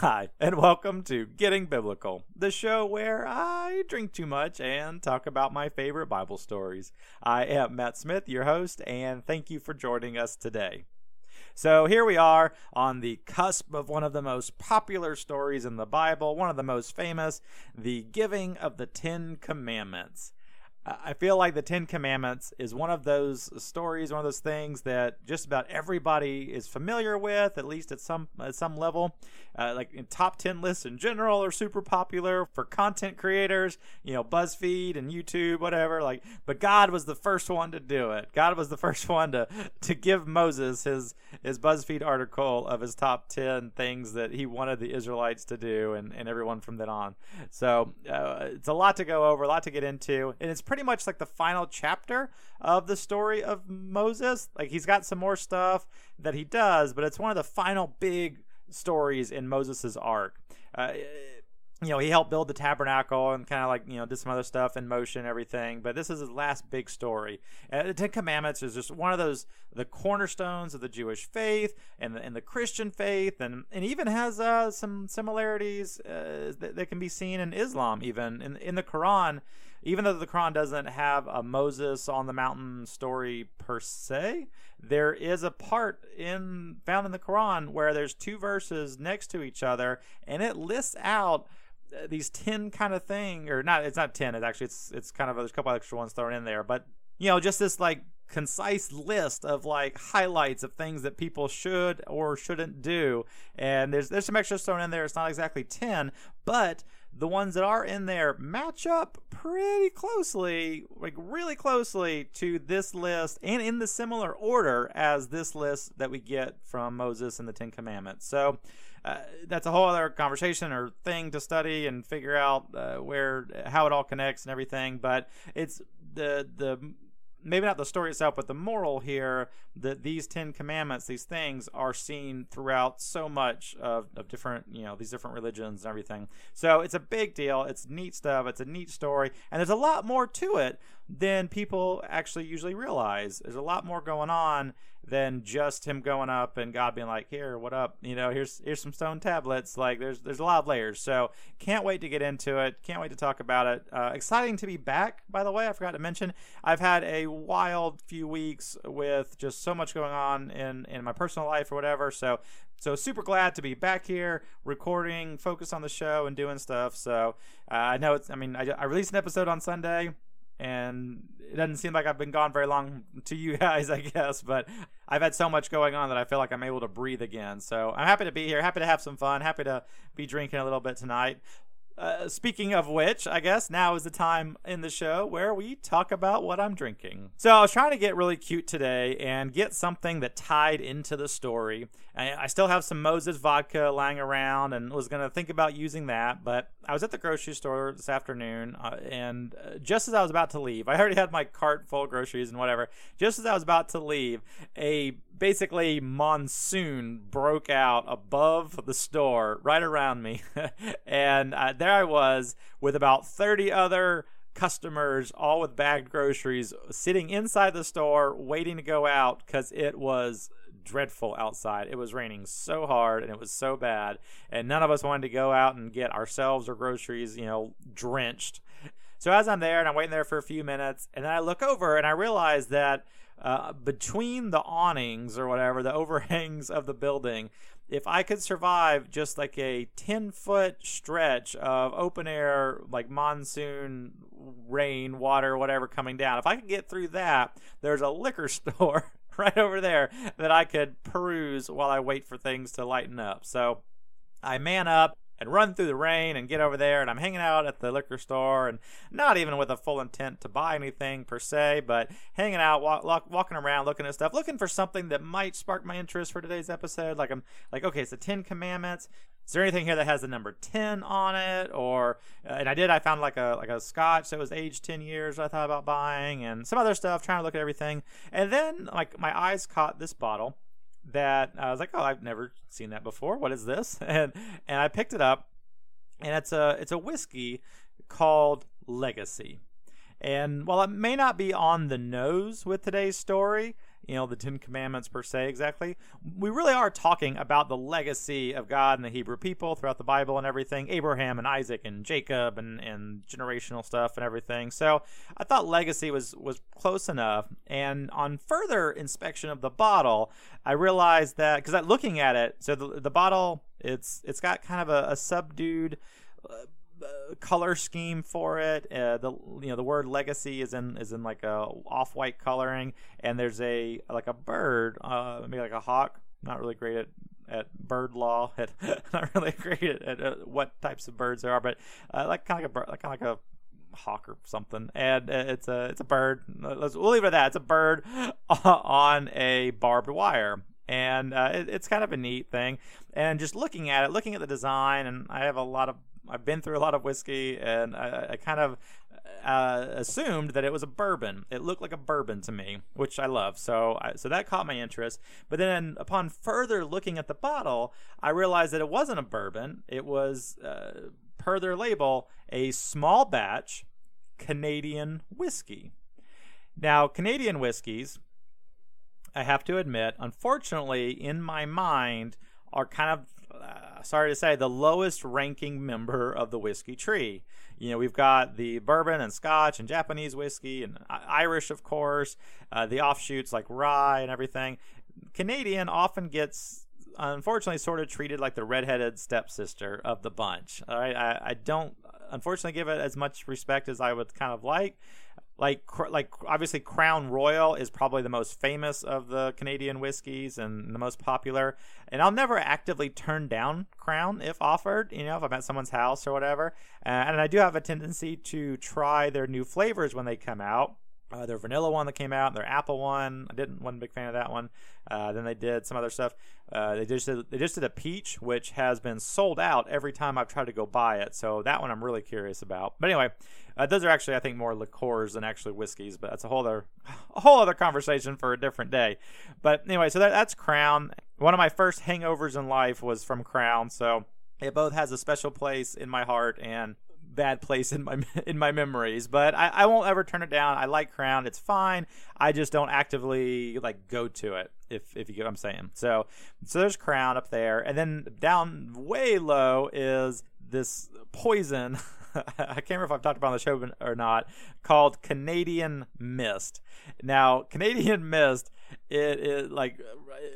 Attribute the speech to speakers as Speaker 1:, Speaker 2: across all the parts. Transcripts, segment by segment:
Speaker 1: Hi, and welcome to Getting Biblical, the show where I drink too much and talk about my favorite Bible stories. I am Matt Smith, your host, and thank you for joining us today. So here we are on the cusp of one of the most popular stories in the Bible, one of the most famous, the giving of the Ten Commandments. I feel like the Ten Commandments is one of those stories, one of those things that just about everybody is familiar with, at least at some at some level. Uh, like in top ten lists in general are super popular for content creators, you know, BuzzFeed and YouTube, whatever. Like, but God was the first one to do it. God was the first one to to give Moses his his BuzzFeed article of his top ten things that he wanted the Israelites to do, and and everyone from then on. So uh, it's a lot to go over, a lot to get into, and it's pretty pretty much like the final chapter of the story of Moses. Like he's got some more stuff that he does, but it's one of the final big stories in Moses's arc. Uh, you know, he helped build the tabernacle and kind of like, you know, did some other stuff in motion everything. But this is his last big story. Uh, the Ten Commandments is just one of those, the cornerstones of the Jewish faith and the, and the Christian faith, and, and even has uh, some similarities uh, that, that, can be seen in Islam, even. In, in the Quran, even though the Quran doesn't have a Moses on the mountain story per se, there is a part in found in the Quran where there's two verses next to each other, and it lists out uh, these 10 kind of thing or not it's not 10 it's actually it's it's kind of there's a couple extra ones thrown in there but you know just this like concise list of like highlights of things that people should or shouldn't do and there's there's some extra thrown in there it's not exactly 10 but the ones that are in there match up pretty closely like really closely to this list and in the similar order as this list that we get from Moses and the 10 commandments so uh, that's a whole other conversation or thing to study and figure out uh, where how it all connects and everything. But it's the the maybe not the story itself, but the moral here that these Ten Commandments, these things, are seen throughout so much of, of different, you know, these different religions and everything. So it's a big deal. It's neat stuff. It's a neat story. And there's a lot more to it than people actually usually realize. There's a lot more going on than just him going up and God being like, "Here, what up? You know, here's here's some stone tablets." Like, there's there's a lot of layers. So can't wait to get into it. Can't wait to talk about it. Uh, exciting to be back. By the way, I forgot to mention, I've had a wild few weeks with just so much going on in in my personal life or whatever. So so super glad to be back here recording, focus on the show and doing stuff. So uh, I know it's. I mean, I, I released an episode on Sunday and it doesn't seem like I've been gone very long to you guys, I guess, but I've had so much going on that I feel like I'm able to breathe again. So I'm happy to be here, happy to have some fun, happy to be drinking a little bit tonight. Uh, speaking of which, I guess now is the time in the show where we talk about what I'm drinking. So I was trying to get really cute today and get something that tied into the story. I, I still have some Moses vodka lying around and was going to think about using that, but I was at the grocery store this afternoon uh, and uh, just as I was about to leave, I already had my cart full of groceries and whatever. Just as I was about to leave, a basically monsoon broke out above the store right around me. And uh, there i was with about 30 other customers all with bagged groceries sitting inside the store waiting to go out because it was dreadful outside. It was raining so hard and it was so bad and none of us wanted to go out and get ourselves or groceries you know drenched. So as i'm there and i'm waiting there for a few minutes and then i look over and i realize that uh, between the awnings or whatever, the overhangs of the building, if I could survive just like a 10 foot stretch of open air, like monsoon rain, water, whatever coming down, if I could get through that, there's a liquor store right over there that I could peruse while I wait for things to lighten up. So I man up and run through the rain and get over there and I'm hanging out at the liquor store and not even with a full intent to buy anything per se, but hanging out, walk, walking around, looking at stuff, looking for something that might spark my interest for today's episode. Like I'm like, okay, it's the Ten Commandments. Is there anything here that has the number ten on it? Or uh, and I did. I found like a like a Scotch that was aged ten years. I thought about buying and some other stuff, trying to look at everything. And then like my eyes caught this bottle that I was like, oh, I've never seen that before. What is this? And and I picked it up, and it's a it's a whiskey called Legacy. And while it may not be on the nose with today's story, you know, the Ten Commandments per se exactly. We really are talking about the legacy of God and the Hebrew people throughout the Bible and everything Abraham and Isaac and Jacob and, and generational stuff and everything. So I thought legacy was, was close enough. And on further inspection of the bottle, I realized that because looking at it, so the, the bottle, it's it's got kind of a, a subdued. Uh, color scheme for it. Uh, the you know the word legacy is in is in like a off white coloring, and there's a like a bird, uh, maybe like a hawk. Not really great at at bird law. At, not really great at, at uh, what types of birds there are, but uh, like kind of like a like kind of like a hawk or something. And uh, it's a it's a bird. Let's, we'll leave it at that. It's a bird on a barbed wire and uh, it, it's kind of a neat thing. And just looking at it, looking at the design, and I have a lot of I've been through a lot of whiskey, and I, I kind of uh, assumed that it was a bourbon. It looked like a bourbon to me, which I love. So, I, so that caught my interest. But then, upon further looking at the bottle, I realized that it wasn't a bourbon. It was, uh, per their label, a small batch Canadian whiskey. Now, Canadian whiskeys, I have to admit, unfortunately, in my mind, are kind of uh, sorry to say, the lowest ranking member of the whiskey tree. You know, we've got the bourbon and scotch and Japanese whiskey and Irish, of course, uh, the offshoots like rye and everything. Canadian often gets unfortunately sort of treated like the redheaded stepsister of the bunch. All right, I, I don't unfortunately give it as much respect as I would kind of like like like obviously Crown Royal is probably the most famous of the Canadian whiskeys and the most popular. And I'll never actively turn down Crown if offered. You know, if I'm at someone's house or whatever. Uh, and I do have a tendency to try their new flavors when they come out. Uh, their vanilla one that came out, their apple one. I didn't wasn't a big fan of that one. Uh, then they did some other stuff. Uh, they just did, they just did a peach, which has been sold out every time I've tried to go buy it. So that one I'm really curious about. But anyway, uh, those are actually I think more liqueurs than actually whiskeys. But that's a whole other a whole other conversation for a different day. But anyway, so that, that's Crown. One of my first hangovers in life was from Crown. So it both has a special place in my heart and bad place in my in my memories, but I, I won't ever turn it down. I like Crown; it's fine. I just don't actively like go to it. If if you get what I'm saying. So so there's Crown up there, and then down way low is this poison. I can't remember if I've talked about on the show or not. Called Canadian Mist. Now Canadian Mist it, it like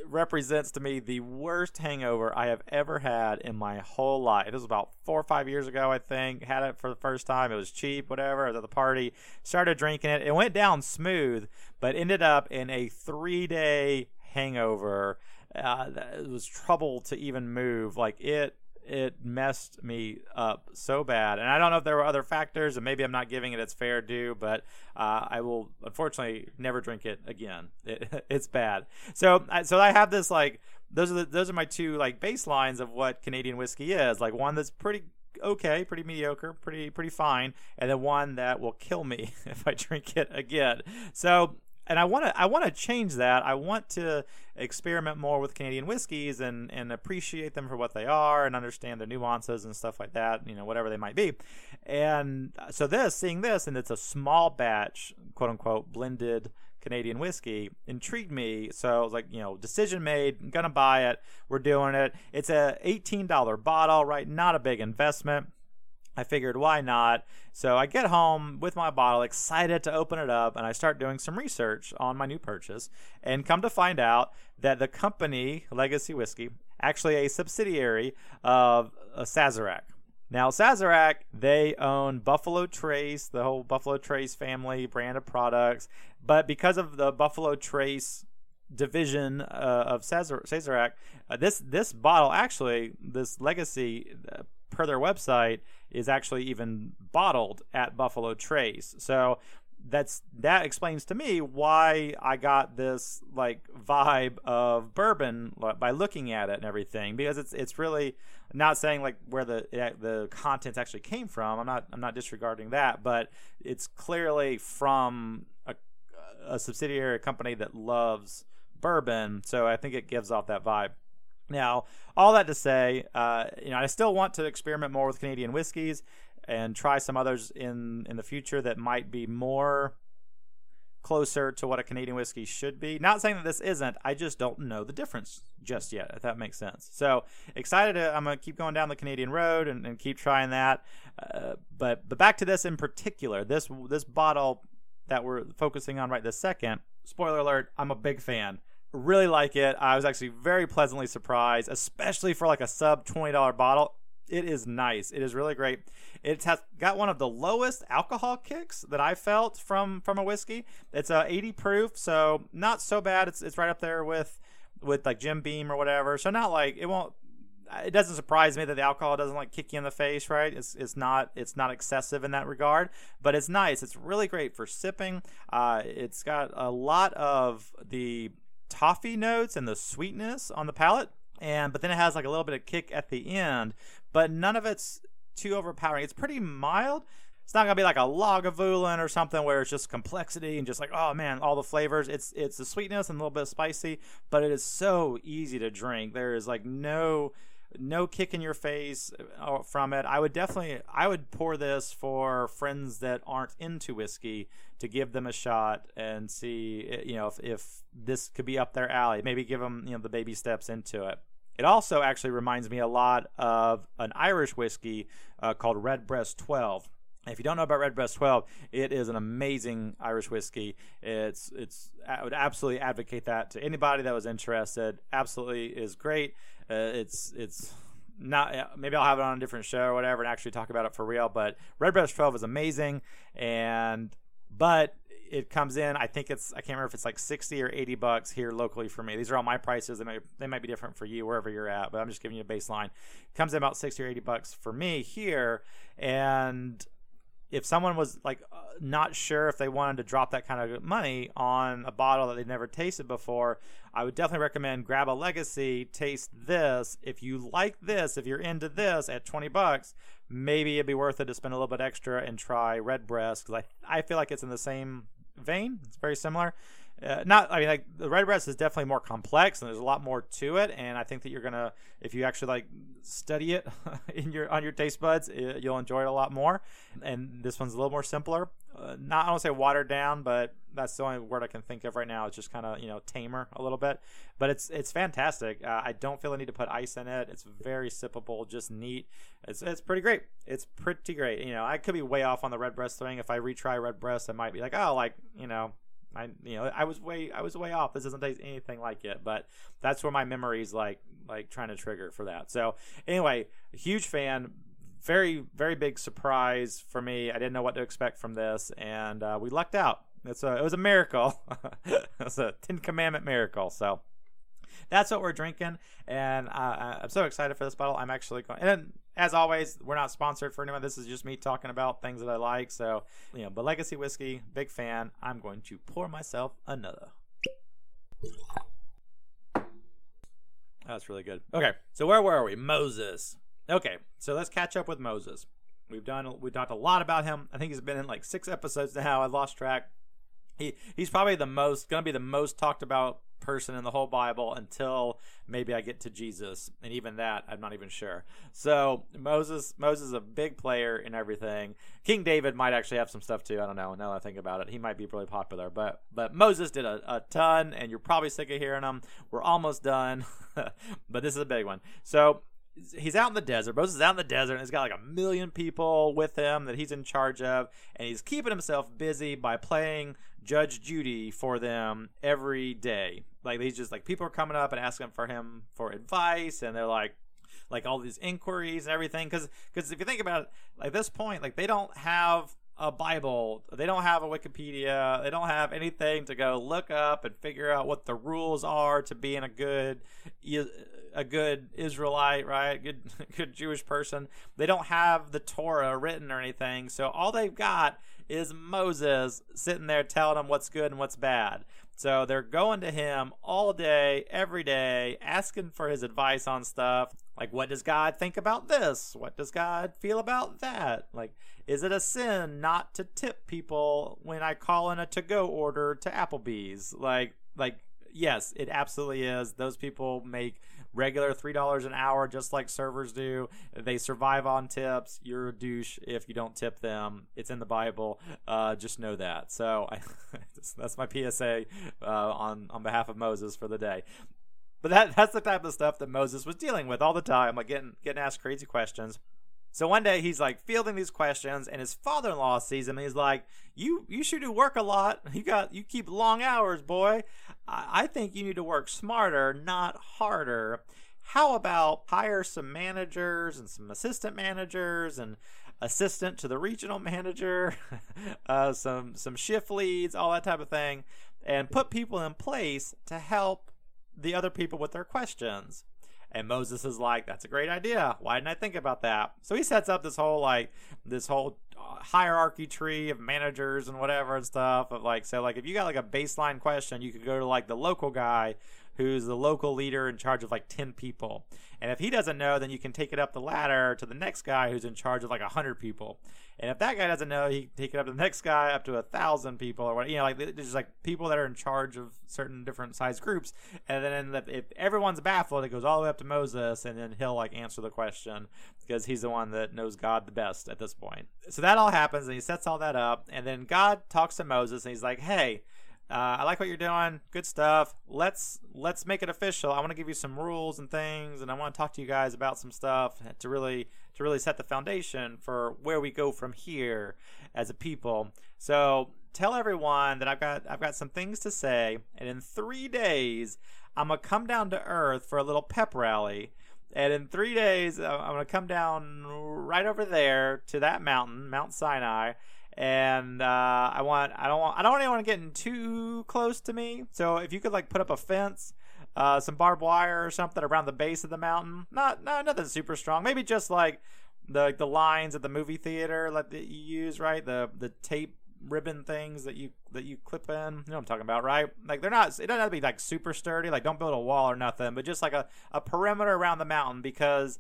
Speaker 1: represents to me the worst hangover I have ever had in my whole life. This was about four or five years ago, I think. Had it for the first time. It was cheap, whatever. I was at the party, started drinking it. It went down smooth, but ended up in a three day hangover. Uh, it was trouble to even move. Like it it messed me up so bad. And I don't know if there were other factors, and maybe I'm not giving it its fair due, but uh, I will unfortunately never drink it again. It, it's bad. So, so I have this like those are the, those are my two like baselines of what Canadian whiskey is. Like one that's pretty okay, pretty mediocre, pretty pretty fine, and then one that will kill me if I drink it again. So and I want to I want to change that. I want to experiment more with Canadian whiskeys and and appreciate them for what they are and understand the nuances and stuff like that. You know, whatever they might be. And uh, so this, seeing this, and it's a small batch, quote unquote, blended Canadian whiskey intrigued me. So I was like, you know, decision made. Gonna buy it. We're doing it. It's a $18 bottle, right? Not a big investment. I figured why not? So I get home with my bottle, excited to open it up, and I start doing some research on my new purchase, and come to find out that the company Legacy Whiskey, actually a subsidiary of uh, Sazerac. Now Sazerac, they own Buffalo Trace, the whole Buffalo Trace family brand of products, but because of the Buffalo Trace division uh, of Sazerac, uh, this this bottle actually, this Legacy, uh, per their website, is actually even bottled at Buffalo Trace. So that's that explains to me why I got this like vibe of bourbon by looking at it and everything because it's it's really not saying like where the eh, the contents actually came from. I'm not I'm not disregarding that, but it's clearly from a, a subsidiary company that loves bourbon, so I think it gives off that vibe. Now, all that to say, uh, you know, I still want to experiment more with Canadian whiskeys and try some others in in the future that might be more closer to what a Canadian whiskey should be. Not saying that this isn't. I just don't know the difference just yet, if that makes sense. So excited. To, I'm gonna keep going down the Canadian road and, and keep trying that. Uh, but but back to this in particular. This this bottle that we're focusing on right this second. Spoiler alert: I'm a big fan. Really like it. I was actually very pleasantly surprised, especially for like a sub twenty dollar bottle. It is nice. It is really great. It has got one of the lowest alcohol kicks that I felt from from a whiskey. It's a 80 proof, so not so bad. It's it's right up there with with like Jim Beam or whatever. So not like it won't. It doesn't surprise me that the alcohol doesn't like kick you in the face, right? It's it's not it's not excessive in that regard, but it's nice. It's really great for sipping. Uh, it's got a lot of the toffee notes and the sweetness on the palate and but then it has like a little bit of kick at the end but none of it's too overpowering. It's pretty mild. It's not gonna be like a Lagavulin or something where it's just complexity and just like oh man, all the flavors. It's it's the sweetness and a little bit spicy, but it is so easy to drink. There is like no no kick in your face uh, from it. I would definitely I would pour this for friends that aren't into whiskey to give them a shot and see eh, you know if, if this could be up their alley. Maybe give them you know the baby steps into it. It also actually reminds me a lot of an Irish whiskey uh, called Redbreast 12. If you don't know about Redbreast 12, it is an amazing Irish whiskey. It's it's I would absolutely advocate that to anybody that was interested. Absolutely is great. Uh, it's it's not maybe I'll have it on a different show or whatever and actually talk about it for real. But Redbreast 12 is amazing, and but it comes in. I think it's I can't remember if it's like sixty or eighty bucks here locally for me. These are all my prices. They might they might be different for you wherever you're at, but I'm just giving you a baseline. It comes in about sixty or eighty bucks for me here, and if someone was like uh, not sure if they wanted to drop that kind of money on a bottle that they've never tasted before, I would definitely recommend grab a legacy, taste this. If you like this, if you're into this at 20 bucks, maybe it'd be worth it to spend a little bit extra and try Redbreast because I, I feel like it's in the same vein. It's very similar. Uh, not, I mean, like the Redbreast is definitely more complex and there's a lot more to it. And I think that you're gonna, if you actually like study it in your on your taste buds, it, you'll enjoy it a lot more. And this one's a little more simpler. Uh, not I don't say watered down, but that's the only word I can think of right now. It's just kind of you know tamer a little bit, but it's it's fantastic. Uh, I don't feel a need to put ice in it. It's very sippable, just neat. It's it's pretty great. It's pretty great. You know, I could be way off on the Redbreast thing. If I retry Redbreast I might be like, oh, like you know, I you know I was way I was way off. This doesn't taste anything like it, but that's where my memories like like trying to trigger for that. So anyway, huge fan. Very very big surprise for me. I didn't know what to expect from this, and uh, we lucked out. It's a it was a miracle. it was a Ten Commandment miracle. So that's what we're drinking, and uh, I'm so excited for this bottle. I'm actually going and as always, we're not sponsored for anyone. This is just me talking about things that I like. So, you know, but Legacy Whiskey, big fan. I'm going to pour myself another. That's really good. Okay, so where were we? Moses. Okay, so let's catch up with Moses. We've done we've talked a lot about him. I think he's been in like six episodes now. I lost track. He he's probably the most going to be the most talked about person in the whole Bible until maybe I get to Jesus, and even that I'm not even sure. So Moses, Moses is a big player in everything. King David might actually have some stuff too. I don't know. Now that I think about it, he might be really popular. But but Moses did a, a ton, and you're probably sick of hearing them. We're almost done, but this is a big one. So he's out in the desert. Moses is out in the desert and he's got like a million people with him that he's in charge of, and he's keeping himself busy by playing Judge Judy for them every day. Like he's just like people are coming up and asking for him for advice, and they're like, like all these inquiries and everything. Because because if you think about it, like this point, like they don't have a Bible. They don't have a Wikipedia. They don't have anything to go look up and figure out what the rules are to being a good a good Israelite, right? Good good Jewish person. They don't have the Torah written or anything. So all they've got is Moses sitting there telling them what's good and what's bad. So they're going to him all day, every day, asking for his advice on stuff. Like, what does God think about this? What does God feel about that? Like, is it a sin not to tip people when I call in a to go order to Applebee's? Like, like, yes, it absolutely is. Those people make regular $3 an hour, just like servers do. They survive on tips. You're a douche if you don't tip them. It's in the Bible. Uh, just know that. So I, that's my PSA uh, on, on behalf of Moses for the day. But that that's the type of stuff that Moses was dealing with all the time, like getting getting asked crazy questions. So one day he's like fielding these questions, and his father-in-law sees him. And he's like, "You you should do work a lot. You got you keep long hours, boy. I, think you need to work smarter, not harder. How about hire some managers and some assistant managers and assistant to the regional manager, uh, some some shift leads, all that type of thing, and put people in place to help the other people with their questions. And Moses is like, "That's a great idea. Why didn't I think about that?" So he sets up this whole like this whole uh, hierarchy tree of managers and whatever and stuff. Of like, so like if you got like a baseline question, you could go to like the local guy who's the local leader in charge of like 10 people. And if he doesn't know, then you can take it up the ladder to the next guy who's in charge of like 100 people. And if that guy doesn't know, he take it up to the next guy up to a thousand people or what you know, like there's like people that are in charge of certain different size groups. And then if everyone's baffled, it goes all the way up to Moses, and then he'll like answer the question because he's the one that knows God the best at this point. So that all happens, and he sets all that up, and then God talks to Moses, and he's like, "Hey." Uh, I like what you're doing. Good stuff. Let's let's make it official. I want to give you some rules and things, and I want to talk to you guys about some stuff to really to really set the foundation for where we go from here as a people. So tell everyone that I've got I've got some things to say, and in three days I'm gonna come down to Earth for a little pep rally. And in three days, I'm gonna come down right over there to that mountain, Mount Sinai, and uh, I want I don't want I don't want anyone getting too close to me. So if you could like put up a fence, uh, some barbed wire or something around the base of the mountain, not not nothing super strong. Maybe just like the the lines at the movie theater like that you use, right? The the tape ribbon things that you that you clip in. You know what I'm talking about, right? Like they're not. It doesn't have to be like super sturdy. Like don't build a wall or nothing, but just like a a perimeter around the mountain because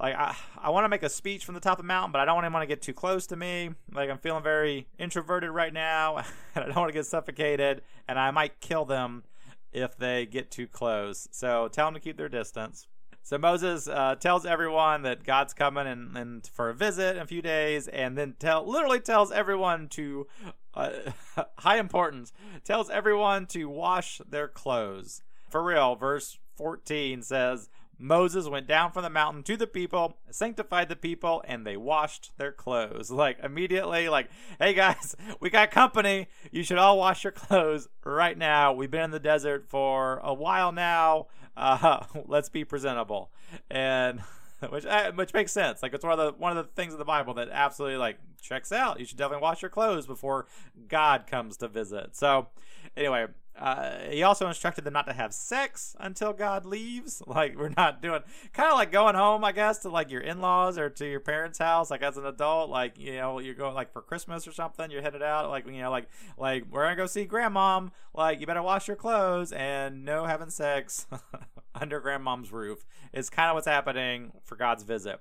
Speaker 1: like I, I want to make a speech from the top of the mountain, but I don't want to get too close to me. Like I'm feeling very introverted right now, and I don't want to get suffocated, and I might kill them if they get too close. So tell them to keep their distance. So Moses uh, tells everyone that God's coming and, and for a visit in a few days, and then tell literally tells everyone to uh, high importance tells everyone to wash their clothes. For real, verse 14 says, Moses went down from the mountain to the people, sanctified the people, and they washed their clothes. Like immediately, like, hey guys, we got company. You should all wash your clothes right now. We've been in the desert for a while now. Uh, let's be presentable, and which uh, which makes sense. Like it's one of the one of the things in the Bible that absolutely like checks out. You should definitely wash your clothes before God comes to visit. So, anyway, uh, he also instructed them not to have sex until God leaves. Like we're not doing, kind of like going home, I guess, to like your in-laws or to your parents' house. Like as an adult, like you know, you're going like for Christmas or something. You're headed out, like you know, like like we're gonna go see grandmom. Like you better wash your clothes and no having sex under grandmom's roof. Is kind of what's happening for God's visit.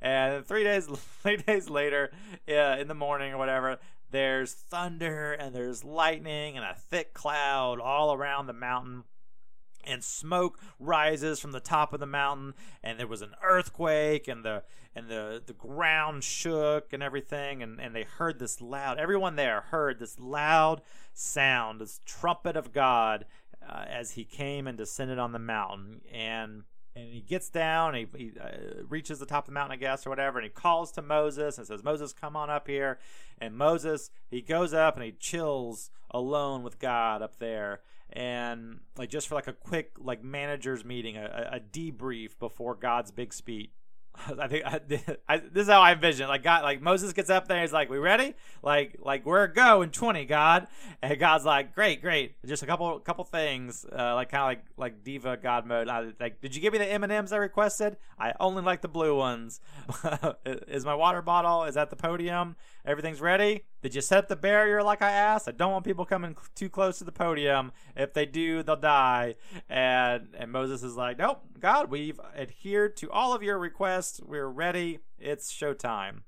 Speaker 1: And three days, three days later, uh, in the morning or whatever, there's thunder and there's lightning and a thick cloud all around the mountain. And smoke rises from the top of the mountain. And there was an earthquake and the and the the ground shook and everything. And and they heard this loud everyone there heard this loud sound this trumpet of god uh, as he came and descended on the mountain. And and he gets down he, he uh, reaches the top of the mountain i guess or whatever and he calls to moses and says moses come on up here. And moses he goes up and he chills alone with god up there. And like just for like a quick like managers meeting a, a debrief before god's big speech I think I, I, this is how I envision. It. Like God, like Moses gets up there. He's like, "We ready? Like, like we're go in twenty, God." And God's like, "Great, great. Just a couple, couple things, uh, like kind of like like diva God mode. I, like, did you give me the M and M's I requested? I only like the blue ones. is my water bottle? Is at the podium? Everything's ready. Did you set the barrier like I asked? I don't want people coming too close to the podium. If they do, they'll die." And and Moses is like, "Nope, God, we've adhered to all of your requests. We're ready. It's showtime."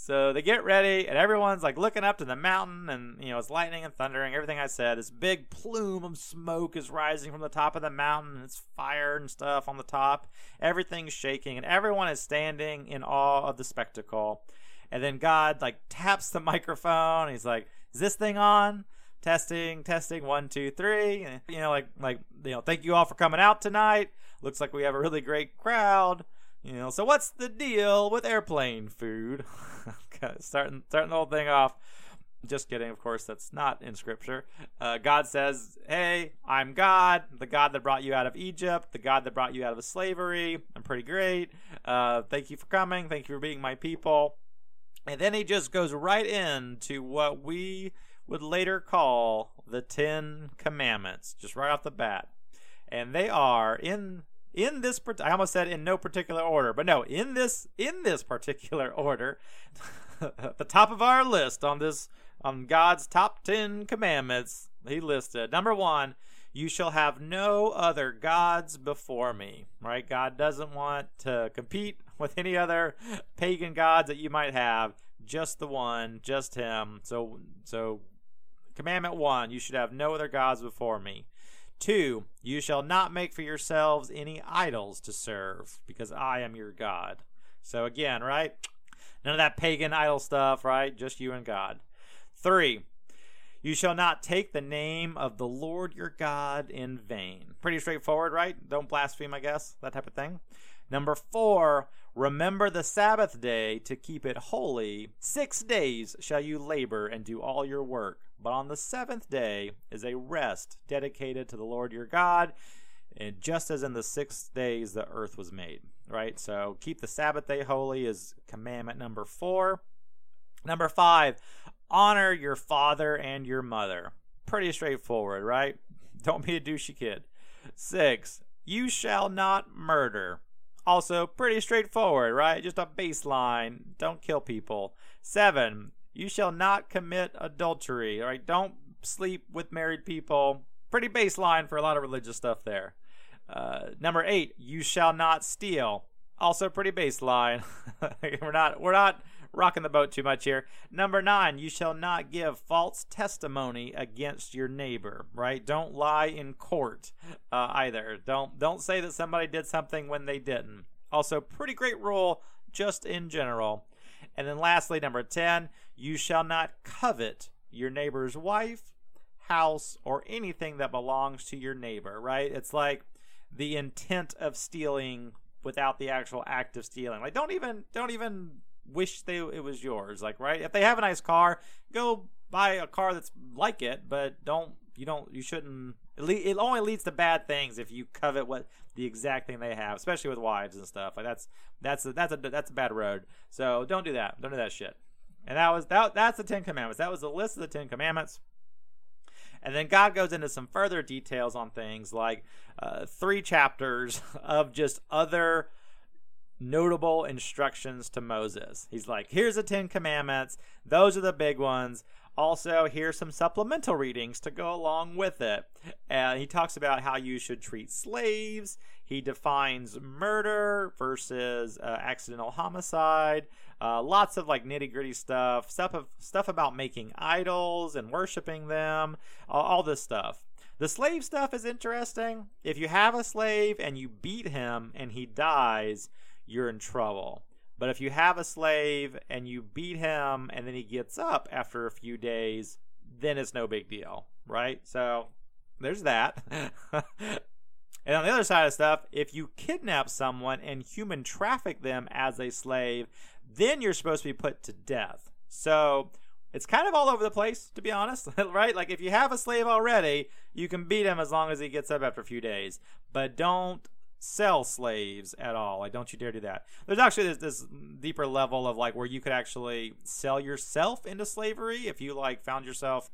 Speaker 1: So they get ready, and everyone's like looking up to the mountain, and you know it's lightning and thundering. Everything I said, this big plume of smoke is rising from the top of the mountain. And it's fire and stuff on the top. Everything's shaking, and everyone is standing in awe of the spectacle. And then God like taps the microphone. He's like, "Is this thing on?" Testing, testing, one, two, three. And, you know, like, like, you know, thank you all for coming out tonight. Looks like we have a really great crowd. You know, so what's the deal with airplane food? starting, starting the whole thing off. Just kidding, of course, that's not in scripture. Uh, God says, Hey, I'm God, the God that brought you out of Egypt, the God that brought you out of slavery. I'm pretty great. Uh, thank you for coming. Thank you for being my people. And then he just goes right into what we would later call the Ten Commandments, just right off the bat. And they are in in this I almost said in no particular order, but no, in this in this particular order, the top of our list on this on God's top 10 commandments, he listed number 1, you shall have no other gods before me. Right? God doesn't want to compete with any other pagan gods that you might have, just the one, just him. So so commandment 1, you should have no other gods before me. Two, you shall not make for yourselves any idols to serve, because I am your God. So again, right? None of that pagan idol stuff, right? Just you and God. Three, you shall not take the name of the Lord your God in vain. Pretty straightforward, right? Don't blaspheme, I guess, that type of thing. Number four, remember the Sabbath day to keep it holy. Six days shall you labor and do all your work. But on the seventh day is a rest dedicated to the Lord your God, and just as in the six days the earth was made. Right? So keep the Sabbath day holy is commandment number four. Number five, honor your father and your mother. Pretty straightforward, right? Don't be a douchey kid. Six, you shall not murder. Also, pretty straightforward, right? Just a baseline. Don't kill people. Seven, you shall not commit adultery. Right, don't sleep with married people. Pretty baseline for a lot of religious stuff there. Uh, number eight, you shall not steal. Also pretty baseline. we're not we're not rocking the boat too much here. Number nine, you shall not give false testimony against your neighbor. Right? Don't lie in court uh, either. Don't don't say that somebody did something when they didn't. Also, pretty great rule just in general. And then lastly, number 10, you shall not covet your neighbor's wife, house, or anything that belongs to your neighbor, right? It's like the intent of stealing without the actual act of stealing. Like don't even don't even wish they it was yours. Like, right? If they have a nice car, go buy a car that's like it, but don't you don't you shouldn't it, le- it only leads to bad things if you covet what the exact thing they have, especially with wives and stuff. Like that's that's a, that's a that's a bad road. So don't do that. Don't do that shit. And that was that that's the 10 commandments. That was the list of the 10 commandments. And then God goes into some further details on things like uh, three chapters of just other notable instructions to Moses. He's like, here's the Ten Commandments. Those are the big ones. Also, here's some supplemental readings to go along with it. And he talks about how you should treat slaves. He defines murder versus uh, accidental homicide. Uh, lots of like nitty gritty stuff, stuff of stuff about making idols and worshiping them, all, all this stuff. The slave stuff is interesting. If you have a slave and you beat him and he dies, you're in trouble. But if you have a slave and you beat him and then he gets up after a few days, then it's no big deal, right? So there's that. and on the other side of stuff, if you kidnap someone and human traffic them as a slave, then you're supposed to be put to death. So it's kind of all over the place, to be honest, right? Like if you have a slave already, you can beat him as long as he gets up after a few days. But don't sell slaves at all. Like, don't you dare do that. There's actually this, this, deeper level of like where you could actually sell yourself into slavery if you like found yourself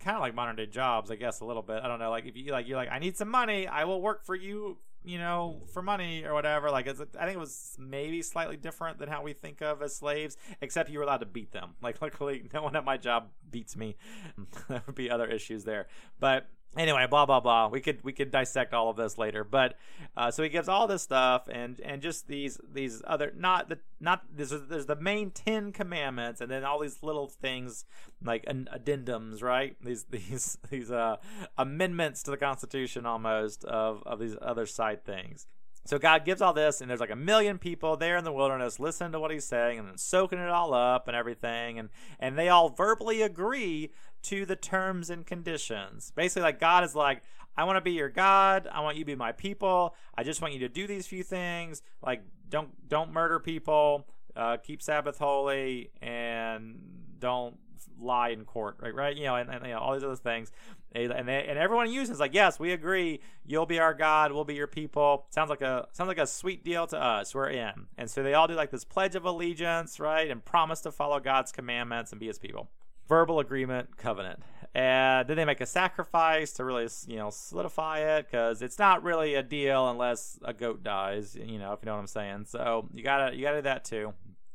Speaker 1: kind of like modern day jobs, I guess a little bit. I don't know. Like if you like, you're like, I need some money. I will work for you. You know, for money or whatever. Like, it's, I think it was maybe slightly different than how we think of as slaves, except you were allowed to beat them. Like, luckily, no one at my job beats me. there would be other issues there. But anyway blah blah blah. We could we could dissect all of this later but uh, so he gives all this stuff and and just these these other not the not there's, there's the main 10 commandments and then all these little things like addendums right? These these these uh amendments to the constitution almost of of these other side things so God gives all this, and there's like a million people there in the wilderness listening to what he's saying and soaking it all up and everything, and and they all verbally agree to the terms and conditions. Basically, like God is like, I want to be your God. I want you to be my people. I just want you to do these few things. Like don't don't murder people. Uh, keep Sabbath holy and don't lie in court, right? Right? You know, and, and you know, all these other things. And they, and everyone uses like, yes, we agree. You'll be our God. We'll be your people. Sounds like a sounds like a sweet deal to us. We're in. And so they all do like this pledge of allegiance, right? And promise to follow God's commandments and be His people. Verbal agreement, covenant. And then they make a sacrifice to really, you know, solidify it because it's not really a deal unless a goat dies. You know, if you know what I'm saying. So you gotta you gotta do that too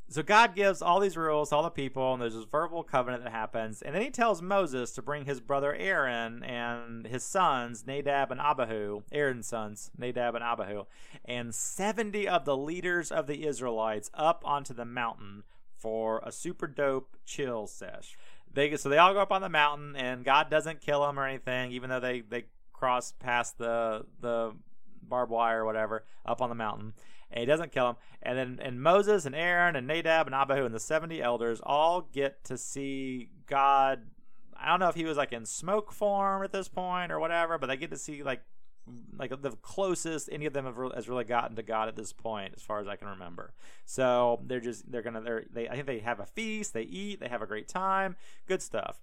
Speaker 1: so God gives all these rules to all the people, and there's this verbal covenant that happens. And then he tells Moses to bring his brother Aaron and his sons, Nadab and Abihu, Aaron's sons, Nadab and Abihu, and 70 of the leaders of the Israelites up onto the mountain for a super dope chill sesh. They so they all go up on the mountain, and God doesn't kill them or anything, even though they they cross past the the barbed wire or whatever up on the mountain and he doesn't kill him. And then and Moses and Aaron and Nadab and Abihu and the seventy elders all get to see God. I don't know if he was like in smoke form at this point or whatever, but they get to see like like the closest any of them have has really gotten to God at this point, as far as I can remember. So they're just they're gonna they're, they I think they have a feast, they eat, they have a great time, good stuff.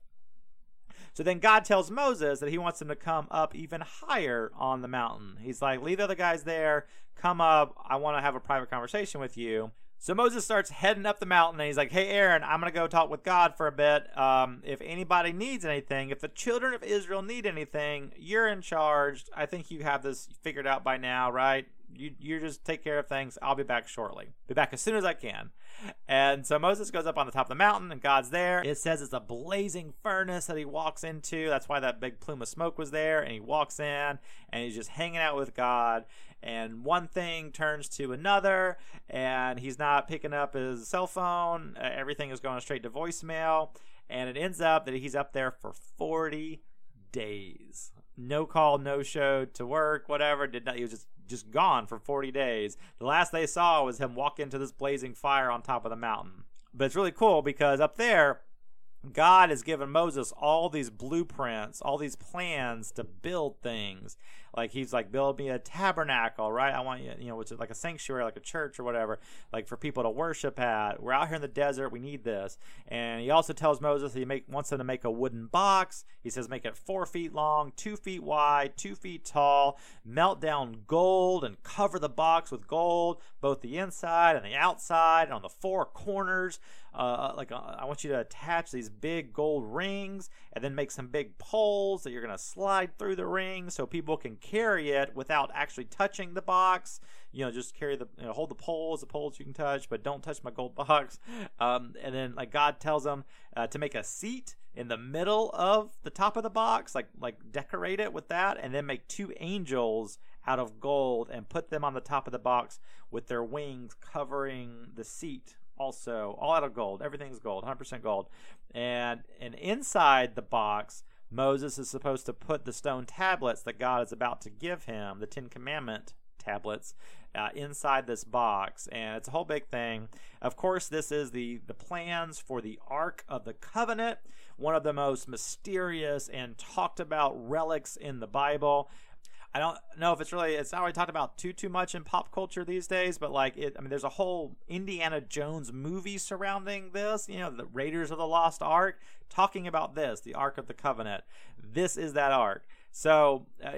Speaker 1: So then God tells Moses that he wants him to come up even higher on the mountain. He's like, leave the other guys there, come up. I want to have a private conversation with you. So Moses starts heading up the mountain and he's like, Hey, Aaron, I'm going to go talk with God for a bit. Um, if anybody needs anything, if the children of Israel need anything, you're in charge. I think you have this figured out by now, right? You, you just take care of things. I'll be back shortly. Be back as soon as I can. And so Moses goes up on the top of the mountain, and God's there. It says it's a blazing furnace that he walks into. That's why that big plume of smoke was there. And he walks in, and he's just hanging out with God. And one thing turns to another, and he's not picking up his cell phone. Uh, everything is going straight to voicemail. And it ends up that he's up there for 40 days. No call, no show to work, whatever. Did not. He was just just gone for 40 days. The last they saw was him walk into this blazing fire on top of the mountain. But it's really cool because up there, God has given Moses all these blueprints, all these plans to build things. Like he's like build me a tabernacle right? I want you you know which is like a sanctuary like a church or whatever like for people to worship at. We're out here in the desert. We need this. And he also tells moses he make wants them to make a wooden box. He says make it four feet long two feet wide two feet tall. Melt down gold and cover the box with gold both the inside and the outside and on the four corners uh, like uh, I want you to attach these big gold rings and then make some big poles that you're going to slide through the ring so people can carry it without actually touching the box. You know, just carry the, you know, hold the poles, the poles you can touch, but don't touch my gold box. Um, and then like God tells them uh, to make a seat in the middle of the top of the box, like like decorate it with that, and then make two angels out of gold and put them on the top of the box with their wings covering the seat also all out of gold everything's gold 100% gold and and inside the box Moses is supposed to put the stone tablets that God is about to give him, the Ten Commandment tablets, uh, inside this box, and it's a whole big thing. Of course, this is the the plans for the Ark of the Covenant, one of the most mysterious and talked about relics in the Bible. I don't know if it's really it's not really talked about too too much in pop culture these days, but like it I mean there's a whole Indiana Jones movie surrounding this, you know, the Raiders of the Lost Ark talking about this, the Ark of the Covenant. This is that ark. So uh,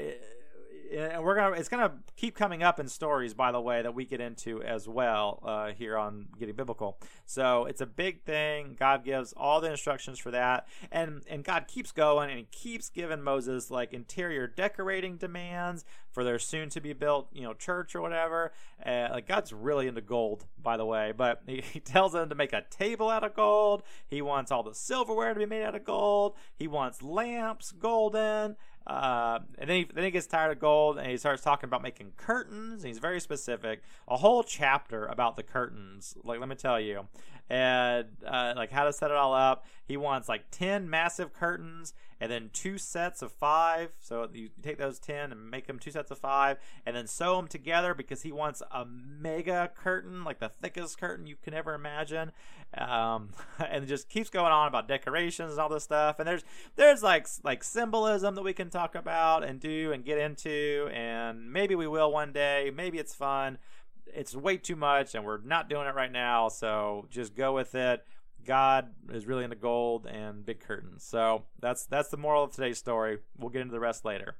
Speaker 1: and we're gonna it's gonna keep coming up in stories by the way that we get into as well uh, here on getting biblical. So it's a big thing. God gives all the instructions for that. And and god keeps going and he keeps giving moses like interior decorating demands for their soon to be built you know church or whatever. Uh, like god's really into gold by the way but he, he tells them to make a table out of gold. He wants all the silverware to be made out of gold. He wants lamps golden Uh, and then he, then he gets tired of gold and he starts talking about making curtains. he's very specific. A whole chapter about the curtains. Like, let me tell you. And uh, like how to set it all up. He wants like 10 massive curtains and then two sets of five. So you take those 10 and make them two sets of five and then sew them together because he wants a mega curtain, like the thickest curtain you can ever imagine. Um, and it just keeps going on about decorations and all this stuff. And there's, there's like, like symbolism that we can talk about and do and get into. And maybe we will one day. Maybe it's fun. It's way too much and we're not doing it right now. So just go with it God is really into gold and big curtains. So that's that's the moral of today's story. We'll get into the rest later.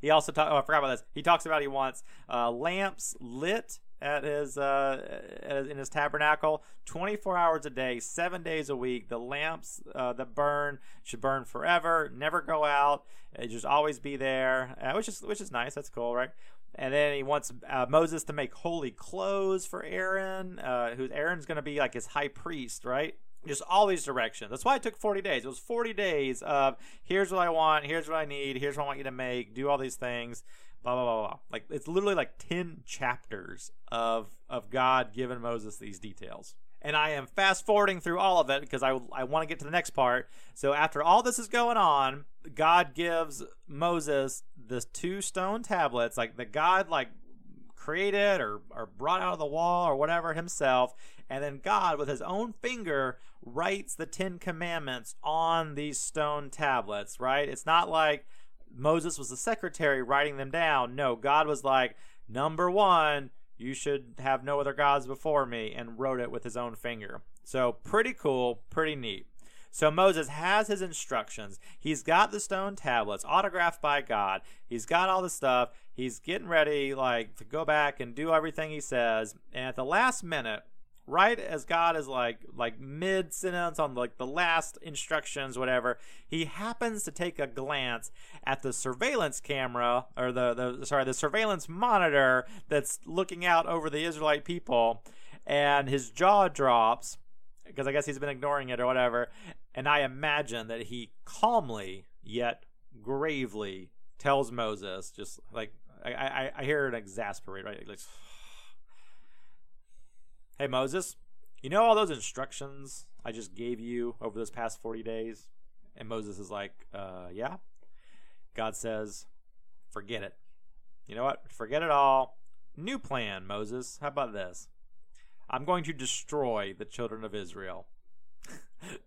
Speaker 1: He also talked. Oh, I forgot about this. He talks about he wants uh, lamps lit at his uh, in his tabernacle 24 hours a day, seven days a week. The lamps uh, that burn should burn forever, never go out. It just always be there, uh, which is which is nice. That's cool, right? And then he wants uh, Moses to make holy clothes for Aaron, uh, who Aaron's going to be like his high priest, right? Just all these directions. That's why it took 40 days. It was 40 days of here's what I want, here's what I need, here's what I want you to make, do all these things, blah blah blah blah. Like it's literally like 10 chapters of of God giving Moses these details and I am fast forwarding through all of it because I, I want to get to the next part. So after all this is going on, God gives Moses the two stone tablets, like the God like created or, or brought out of the wall or whatever himself, and then God with his own finger writes the Ten Commandments on these stone tablets, right? It's not like Moses was the secretary writing them down. No, God was like, number one, you should have no other gods before me, and wrote it with his own finger. So, pretty cool, pretty neat. So, Moses has his instructions. He's got the stone tablets autographed by God. He's got all the stuff. He's getting ready, like, to go back and do everything he says. And at the last minute, right as God is like like mid sentence on like the last instructions, whatever, he happens to take a glance at the surveillance camera or the, the sorry the surveillance monitor that's looking out over the Israelite people, and his jaw drops because I guess he's been ignoring it or whatever. And I imagine that he calmly yet gravely tells Moses, just like I, I, I hear an exasperate, right? Like, Hey, Moses, you know all those instructions I just gave you over those past 40 days? And Moses is like, uh, yeah. God says, forget it. You know what? Forget it all. New plan, Moses. How about this? I'm going to destroy the children of Israel.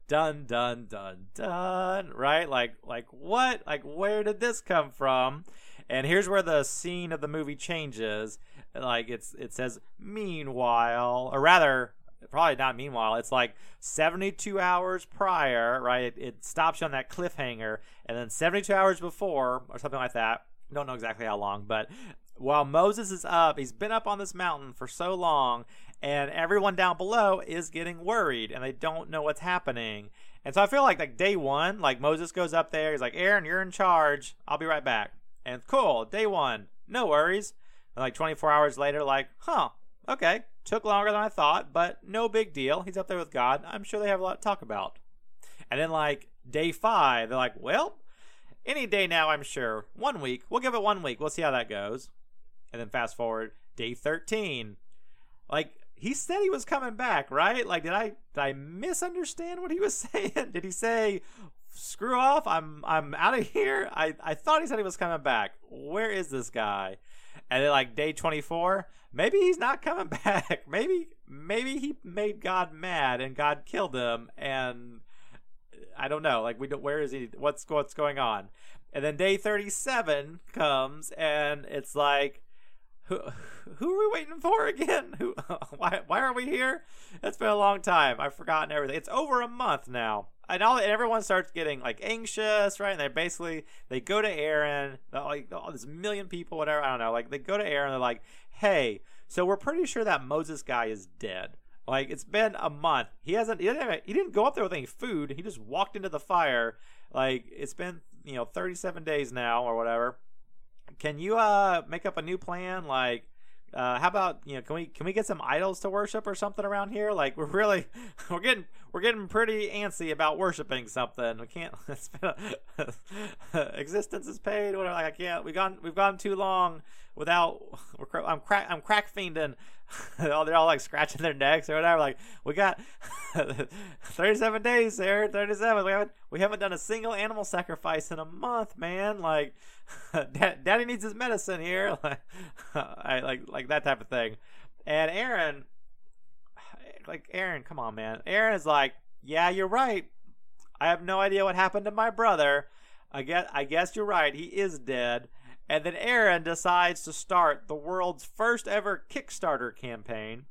Speaker 1: done, done, done, done. Right? Like, like what? Like, where did this come from? And here's where the scene of the movie changes like it's it says meanwhile, or rather, probably not meanwhile. It's like 72 hours prior, right? It, it stops you on that cliffhanger, and then 72 hours before, or something like that. Don't know exactly how long, but while Moses is up, he's been up on this mountain for so long, and everyone down below is getting worried and they don't know what's happening. And so I feel like like day one, like Moses goes up there, he's like, Aaron, you're in charge. I'll be right back. And cool, day one, no worries. And like 24 hours later, like, huh, okay, took longer than I thought, but no big deal. He's up there with God. I'm sure they have a lot to talk about. And then like day five, they're like, well, any day now, I'm sure. One week. We'll give it one week. We'll see how that goes. And then fast forward, day 13. Like, he said he was coming back, right? Like, did I did I misunderstand what he was saying? Did he say, screw off, I'm I'm out of here? I, I thought he said he was coming back. Where is this guy? and then like day 24 maybe he's not coming back. Maybe maybe he made god mad and god killed him and i don't know. Like we don't where is he? What's what's going on? And then day 37 comes and it's like who, who are we waiting for again? Who why why are we here? It's been a long time. I've forgotten everything. It's over a month now and all and everyone starts getting like anxious, right? And they basically they go to Aaron, like all this million people, whatever. I don't know. Like they go to Aaron, they're like, "Hey, so we're pretty sure that Moses guy is dead. Like it's been a month. He hasn't. He didn't. He didn't go up there with any food. He just walked into the fire. Like it's been you know 37 days now or whatever. Can you uh make up a new plan? Like uh, how about you know can we can we get some idols to worship or something around here? Like we're really we're getting we're getting pretty antsy about worshiping something. We can't. It's been a, existence is paid. Whatever. Like I can't. We gone we've gone too long without. We're, I'm crack I'm crack fiending. oh, they're all like scratching their necks or whatever. Like we got 37 days there. 37. We haven't we haven't done a single animal sacrifice in a month, man. Like daddy needs his medicine here. I like like that type of thing. And Aaron, like Aaron, come on, man. Aaron is like, yeah, you're right. I have no idea what happened to my brother. I guess I guess you're right. He is dead. And then Aaron decides to start the world's first ever Kickstarter campaign.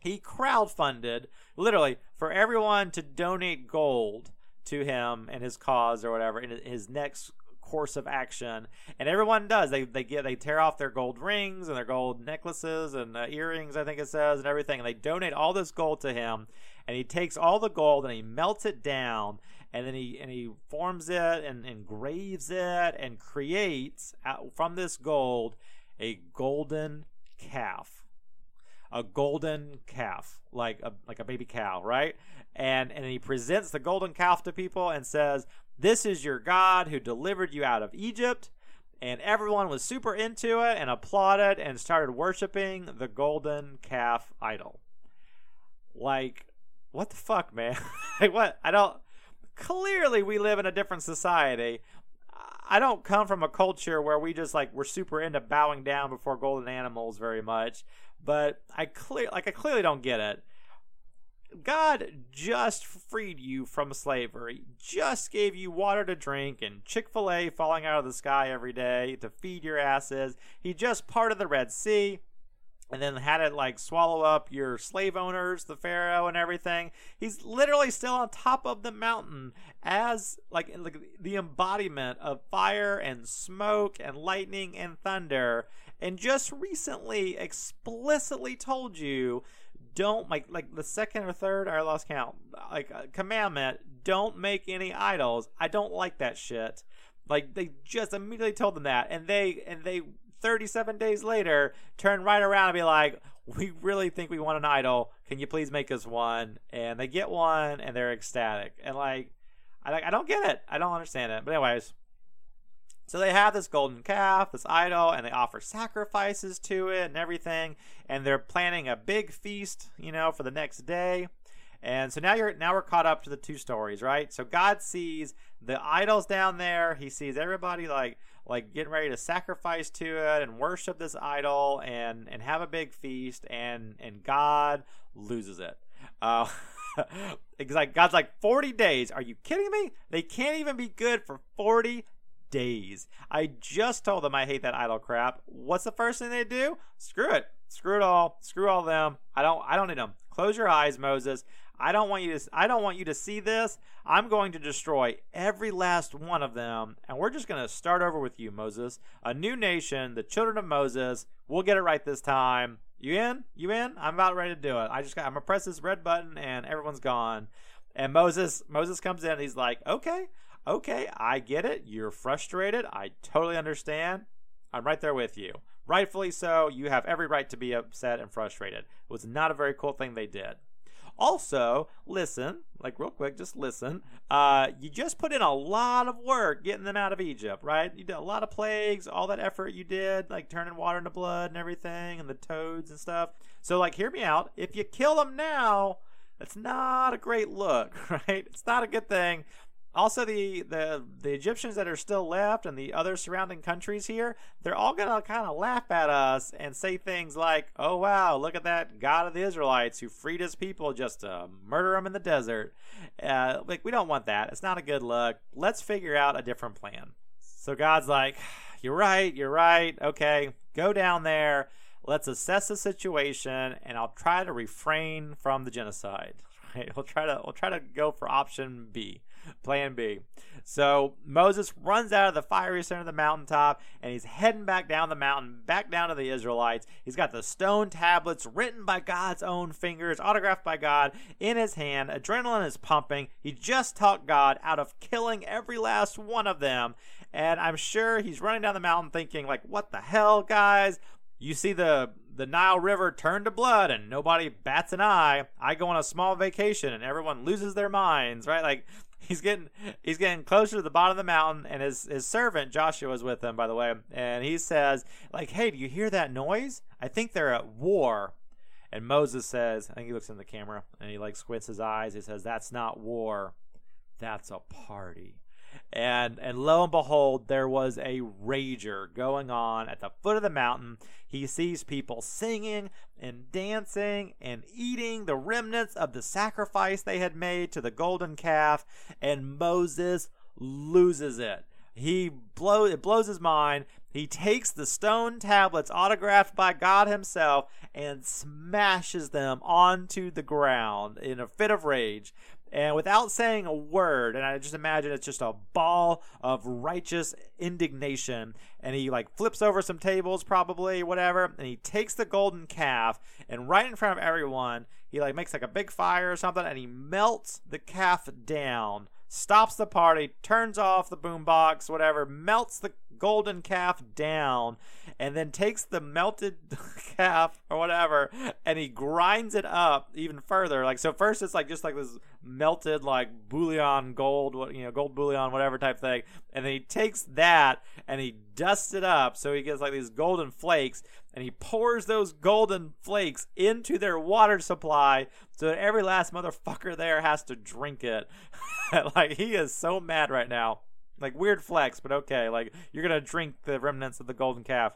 Speaker 1: He crowdfunded, literally, for everyone to donate gold to him and his cause or whatever in his next course of action, and everyone does. They they get they tear off their gold rings and their gold necklaces and uh, earrings, I think it says, and everything, and they donate all this gold to him. And he takes all the gold and he melts it down, and then he and he forms it and engraves it and creates out, from this gold a golden calf a golden calf, like a like a baby cow, right? And and he presents the golden calf to people and says, this is your God who delivered you out of Egypt. And everyone was super into it and applauded and started worshiping the golden calf idol. Like, what the fuck, man? like, what? I don't. Clearly, we live in a different society. I don't come from a culture where we just like we're super into bowing down before golden animals very much, but I clear like I clearly don't get it. God just freed you from slavery, just gave you water to drink and Chick fil A falling out of the sky every day to feed your asses. He just parted the Red Sea and then had it like swallow up your slave owners, the Pharaoh, and everything. He's literally still on top of the mountain as like, like the embodiment of fire and smoke and lightning and thunder. And just recently explicitly told you don't like like the second or third I lost count like uh, commandment don't make any idols. I don't like that shit. Like they just immediately told them that. And they and they 37 days later turn right around and be like we really think we want an idol. Can you please make us one? And they get one and they're ecstatic. And like I, I don't get it. I don't understand it. But anyways so they have this golden calf, this idol, and they offer sacrifices to it and everything. And they're planning a big feast, you know, for the next day. And so now you're now we're caught up to the two stories, right? So God sees the idols down there. He sees everybody like like getting ready to sacrifice to it and worship this idol and and have a big feast. And and God loses it. Uh, it's like God's like 40 days. Are you kidding me? They can't even be good for 40 days. I just told them I hate that idol crap. What's the first thing they do? Screw it. Screw it all. Screw all them. I don't I don't need them. Close your eyes, Moses. I don't want you to I don't want you to see this. I'm going to destroy every last one of them and we're just going to start over with you, Moses. A new nation, the children of Moses. We'll get it right this time. You in? You in? I'm about ready to do it. I just got I'm going to press this red button and everyone's gone. And Moses Moses comes in and he's like, "Okay, okay, I get it. You're frustrated. I totally understand. I'm right there with you. Rightfully so. You have every right to be upset and frustrated. It was not a very cool thing they did. Also, listen, like real quick, just listen. Uh, you just put in a lot of work getting them out of Egypt, right? You did a lot of plagues, all that effort you did, like turning water into blood and everything, and the toads and stuff. So, like, hear me out. If you kill them now, that's not a great look, right? It's not a good thing also the, the the Egyptians that are still left and the other surrounding countries here, they're all gonna kind of laugh at us and say things like, "Oh wow, look at that God of the Israelites who freed his people just to murder them in the desert." Uh, like we don't want that. It's not a good look. Let's figure out a different plan. So God's like, "You're right. You're right. Okay, go down there. Let's assess the situation, and I'll try to refrain from the genocide." Right? We'll try to we'll try to go for option B. Plan B. So Moses runs out of the fiery center of the mountaintop and he's heading back down the mountain, back down to the Israelites. He's got the stone tablets written by God's own fingers, autographed by God, in his hand. Adrenaline is pumping. He just talked God out of killing every last one of them. And I'm sure he's running down the mountain thinking, like, what the hell, guys? You see the the Nile River turned to blood and nobody bats an eye. I go on a small vacation and everyone loses their minds, right? Like he's getting he's getting closer to the bottom of the mountain and his his servant Joshua is with him by the way and he says like hey do you hear that noise? I think they're at war. And Moses says I think he looks in the camera and he like squints his eyes. He says that's not war. That's a party and and lo and behold there was a rager going on at the foot of the mountain. He sees people singing and dancing and eating the remnants of the sacrifice they had made to the golden calf and moses loses it. He blow it blows his mind. He takes the stone tablets autographed by God himself and smashes them onto the ground in a fit of rage and without saying a word and i just imagine it's just a ball of righteous indignation. And he like flips over some tables probably whatever. And he takes the golden calf and right in front of everyone he like makes like a big fire or something and he melts the calf down stops the party turns off the boombox whatever melts the golden calf down and then takes the melted calf or whatever and he grinds it up even further. Like so first it's like just like this melted like bullion gold you know gold bullion whatever type thing. And then he takes that and he dusts it up so he gets like these golden flakes and he pours those golden flakes into their water supply so that every last motherfucker there has to drink it like he is so mad right now like weird flex, but okay. Like you're gonna drink the remnants of the golden calf.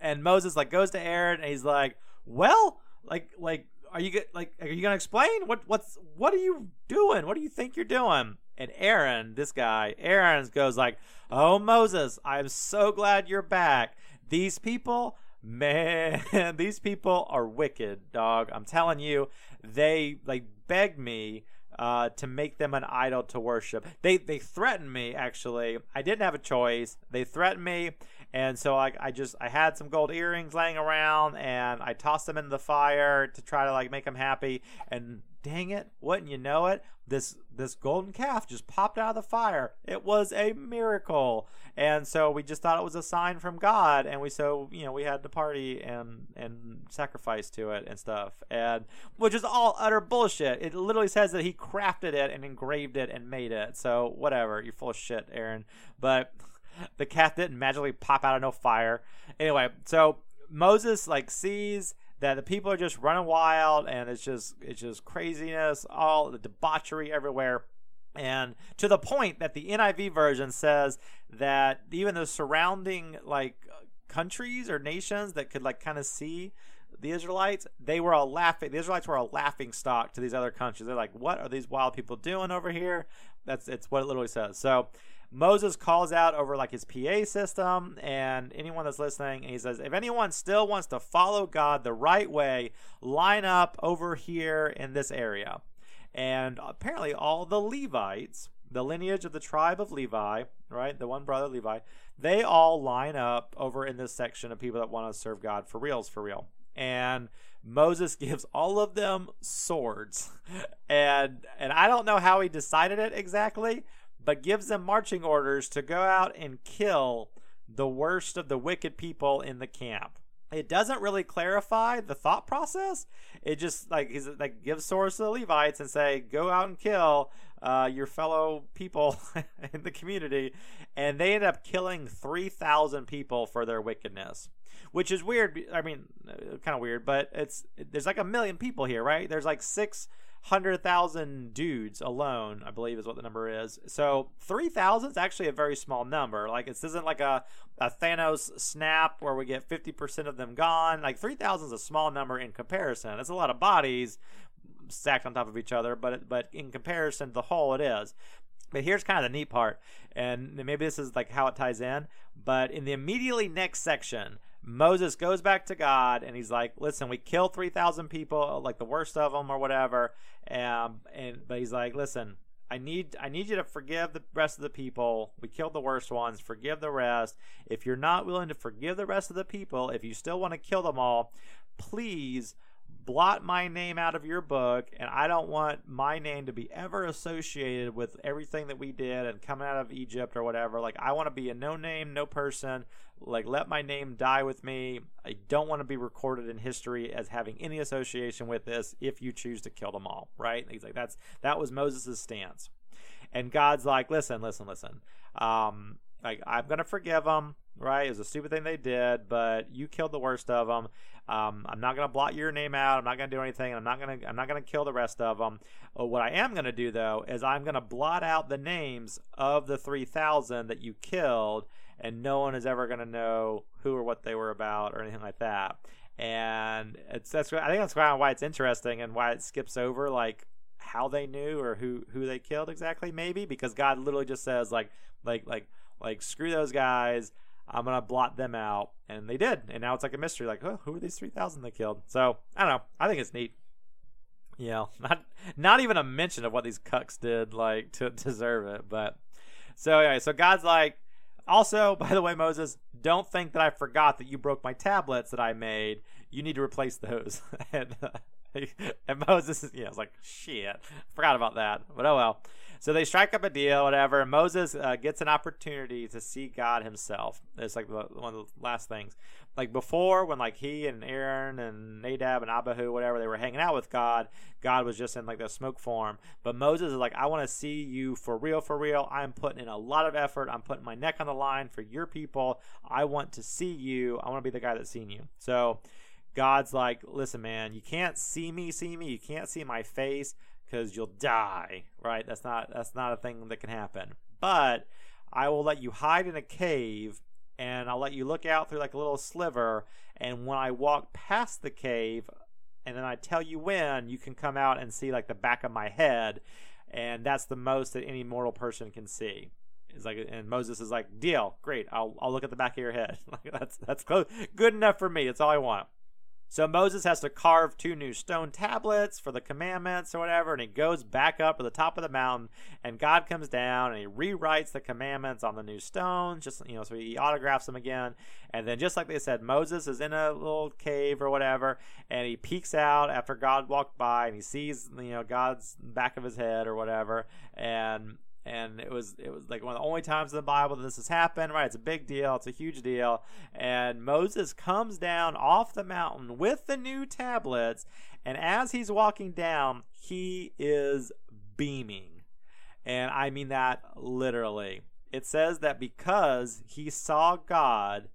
Speaker 1: And Moses like goes to Aaron and he's like, "Well, like like are you like are you gonna explain what what's what are you doing? What do you think you're doing?" And Aaron, this guy, Aaron goes like, "Oh Moses, I'm so glad you're back. These people." Man, these people are wicked, dog. I'm telling you, they like begged me uh, to make them an idol to worship. They they threatened me actually. I didn't have a choice. They threatened me, and so I, I just I had some gold earrings laying around, and I tossed them into the fire to try to like make them happy. And dang it, wouldn't you know it? This this golden calf just popped out of the fire. It was a miracle. And so we just thought it was a sign from God and we so, you know, we had to party and and sacrifice to it and stuff. And which is all utter bullshit. It literally says that he crafted it and engraved it and made it. So whatever, you're full of shit, Aaron. But the calf didn't magically pop out of no fire. Anyway, so Moses like sees that the people are just running wild and it's just it's just craziness, all the debauchery everywhere. And to the point that the NIV version says that even the surrounding like countries or nations that could like kind of see the Israelites, they were a laughing. The Israelites were a laughing stock to these other countries. They're like, "What are these wild people doing over here?" That's it's what it literally says. So Moses calls out over like his PA system and anyone that's listening, and he says, if anyone still wants to follow God the right way, line up over here in this area. And apparently, all the Levites, the lineage of the tribe of Levi, right, the one brother Levi, they all line up over in this section of people that want to serve God for reals, for real. And Moses gives all of them swords. And and I don't know how he decided it exactly, but gives them marching orders to go out and kill the worst of the wicked people in the camp. It doesn't really clarify the thought process. It just like he's like gives swords to the Levites and say, "Go out and kill uh, your fellow people in the community," and they end up killing three thousand people for their wickedness, which is weird. I mean, uh, kind of weird, but it's there's like a million people here, right? There's like six hundred thousand dudes alone, I believe is what the number is. So three thousand is actually a very small number. Like this isn't like a, a Thanos snap where we get fifty percent of them gone. Like three thousand is a small number in comparison. It's a lot of bodies stacked on top of each other, but but in comparison to the whole, it is. But here's kind of the neat part, and maybe this is like how it ties in. But in the immediately next section, Moses goes back to God and he's like, "Listen, we killed three thousand people, like the worst of them, or whatever." Um, and but he's like, "Listen, I need I need you to forgive the rest of the people. We killed the worst ones. Forgive the rest. If you're not willing to forgive the rest of the people, if you still want to kill them all, please blot my name out of your book, and I don't want my name to be ever associated with everything that we did and coming out of Egypt or whatever. Like, I want to be a no name, no person. Like, let my name die with me. I don't want to be recorded in history as having any association with this if you choose to kill them all, right? he's like, that's that was Moses' stance. And God's like, listen, listen, listen. Um, like, I'm to forgive them right? It was a stupid thing they did, but you killed the worst of them. Um, I'm not gonna blot your name out. I'm not gonna do anything. I'm not gonna I'm not gonna kill the rest of them. Uh, what I am gonna do though is I'm gonna blot out the names of the 3,000 that you killed, and no one is ever gonna know who or what they were about or anything like that. And it's that's I think that's why it's interesting and why it skips over like how they knew or who who they killed exactly maybe because God literally just says like like like like screw those guys I'm gonna blot them out, and they did, and now it's like a mystery. Like, oh, who are these three thousand they killed? So I don't know. I think it's neat. You know, not not even a mention of what these cucks did, like to deserve it. But so anyway, so God's like, also, by the way, Moses, don't think that I forgot that you broke my tablets that I made. You need to replace those. and, uh, and Moses, yeah, I was like, shit, forgot about that. But oh well. So they strike up a deal, whatever. Moses uh, gets an opportunity to see God himself. It's like one of the last things. Like before, when like he and Aaron and Nadab and Abihu, whatever, they were hanging out with God, God was just in like the smoke form. But Moses is like, I want to see you for real, for real. I'm putting in a lot of effort. I'm putting my neck on the line for your people. I want to see you. I want to be the guy that's seen you. So God's like, listen, man, you can't see me, see me. You can't see my face because you'll die, right? That's not that's not a thing that can happen. But I will let you hide in a cave and I'll let you look out through like a little sliver and when I walk past the cave and then I tell you when, you can come out and see like the back of my head and that's the most that any mortal person can see. It's like, and Moses is like, deal, great. I'll I'll look at the back of your head. like that's that's close, good enough for me. It's all I want. So Moses has to carve two new stone tablets for the commandments or whatever, and he goes back up to the top of the mountain, and God comes down and he rewrites the commandments on the new stones, just you know, so he autographs them again. And then just like they said, Moses is in a little cave or whatever, and he peeks out after God walked by and he sees, you know, God's back of his head or whatever, and and it was it was like one of the only times in the Bible that this has happened. Right, it's a big deal. It's a huge deal. And Moses comes down off the mountain with the new tablets, and as he's walking down, he is beaming, and I mean that literally. It says that because he saw God,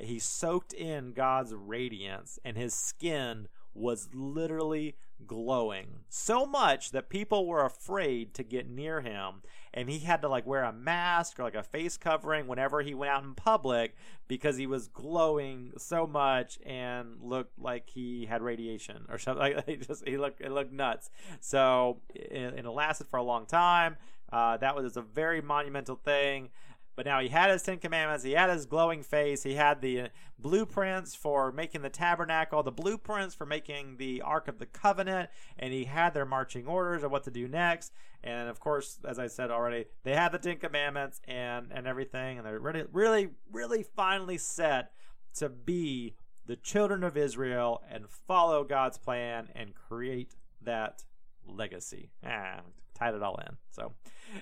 Speaker 1: he soaked in God's radiance, and his skin was literally glowing so much that people were afraid to get near him. And he had to like wear a mask or like a face covering whenever he went out in public because he was glowing so much and looked like he had radiation or something. Like he just he looked it looked nuts. So it, lasted for a long time. Uh, that was a very monumental thing but now he had his Ten Commandments, he had his glowing face, he had the blueprints for making the tabernacle, the blueprints for making the Ark of the Covenant, and he had their marching orders of what to do next. And of course, as I said already, they had the Ten Commandments and, and everything, and they're really, really, really finally set to be the children of Israel and follow God's plan and create that legacy. Ah, tied it all in. So,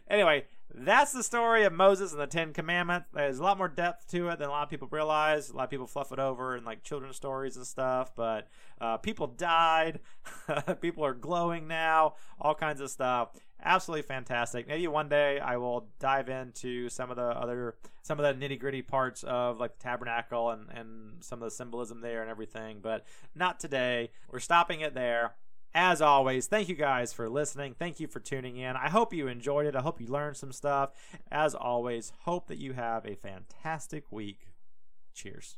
Speaker 1: anyway, that's the story of Moses and the Ten Commandments. There's a lot more depth to it than a lot of people realize. A lot of people fluff it over in like children's stories and stuff, but uh, people died. people are glowing now. All kinds of stuff. Absolutely fantastic. Maybe one day I will dive into some of the other, some of the nitty gritty parts of like the tabernacle and, and some of the symbolism there and everything, but not today. We're stopping it there. As always, thank you guys for listening. Thank you for tuning in. I hope you enjoyed it. I hope you learned some stuff. As always, hope that you have a fantastic week. Cheers.